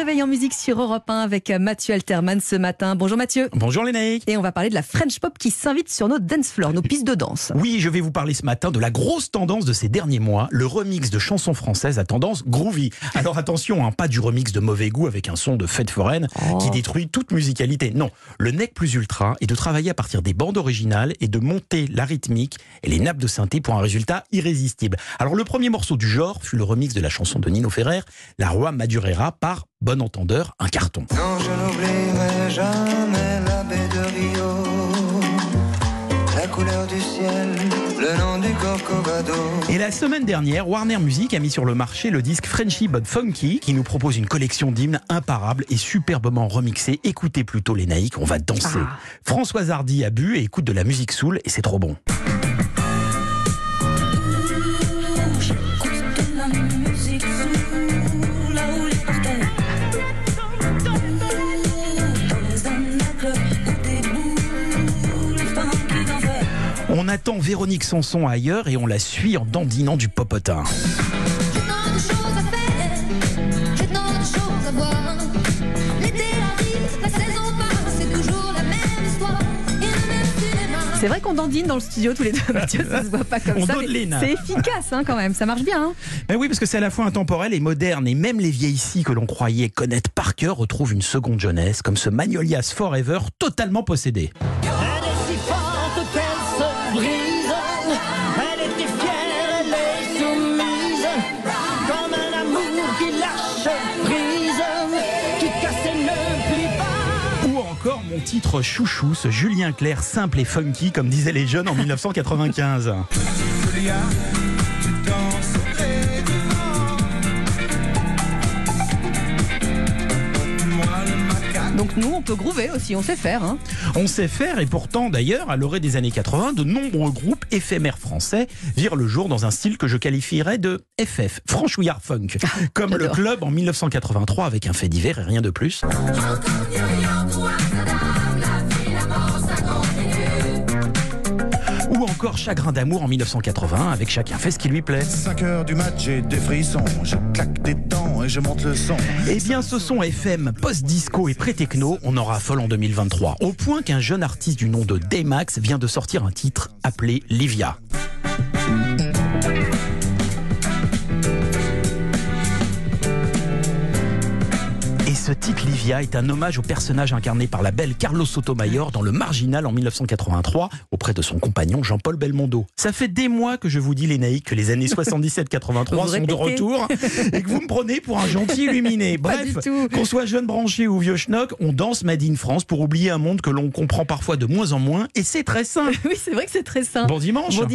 réveil en musique sur Europe 1 avec Mathieu Alterman ce matin. Bonjour Mathieu. Bonjour Lénaïque. Et on va parler de la French pop qui s'invite sur nos dance floors, nos pistes de danse. Oui, je vais vous parler ce matin de la grosse tendance de ces derniers mois, le remix de chansons françaises à tendance groovy. Alors attention, hein, pas du remix de mauvais goût avec un son de fête foraine Oh. qui détruit toute musicalité. Non, le nec plus ultra est de travailler à partir des bandes originales et de monter la rythmique et les nappes de synthé pour un résultat irrésistible. Alors le premier morceau du genre fut le remix de la chanson de Nino Ferrer, La Roi Madurera par Bon Entendeur, un carton. Non, je n'oublierai jamais la baie de Rio, la couleur du ciel, le nom du Corcovado. Et la semaine dernière, Warner Music a mis sur le marché le disque Frenchy But Funky qui nous propose une collection d'hymnes imparables et superbement remixés. Écoutez plutôt les naïcs, on va danser. Ah. Françoise Hardy a bu et écoute de la musique soul et c'est trop bon. Attend Véronique Sanson ailleurs et on la suit en dandinant du popotin. C'est vrai qu'on dandine dans le studio tous les deux, Mathieu, ça se voit pas comme On ça. mais. C'est efficace hein, quand même, ça marche bien. hein. Ben oui, parce que c'est à la fois intemporel et moderne, et même les vieilles scies que l'on croyait connaître par cœur retrouvent une seconde jeunesse, comme ce Magnolias Forever totalement possédé. Titre chouchou, ce Julien Clerc simple et funky, comme disaient les jeunes en 1995. Julia, tu danses près du vent. Moi le macaque. Donc nous, on peut groover aussi, on sait faire. hein. On sait faire et pourtant d'ailleurs, à l'orée des années 80, de nombreux groupes éphémères français virent le jour dans un style que je qualifierais de FF, franchouillard funk, comme le club en 1983 avec un fait divers et rien de plus. Encore Chagrin d'amour en 1980 avec Chacun fait ce qui lui plaît. 5 heures du match, j'ai des frissons. Je claque des dents et je monte le son. Eh bien, ce son FM, post-disco et pré-techno, on en raffole en 2023. Au point qu'un jeune artiste du nom de Daymax vient de sortir un titre appelé Livia. Ce titre Livia est un hommage au personnage incarné par la belle Carlos Sotomayor dans Le Marginal en 1983 auprès de son compagnon Jean-Paul Belmondo. Ça fait des mois que je vous dis les naïcs que les années 77-83 Vous sont de retour et que vous me prenez pour un gentil illuminé. Bref, qu'on soit jeune branché ou vieux schnock, on danse Made in France pour oublier un monde que l'on comprend parfois de moins en moins et c'est très sain. Oui, c'est vrai que c'est très simple. Bon dimanche. Bon dimanche.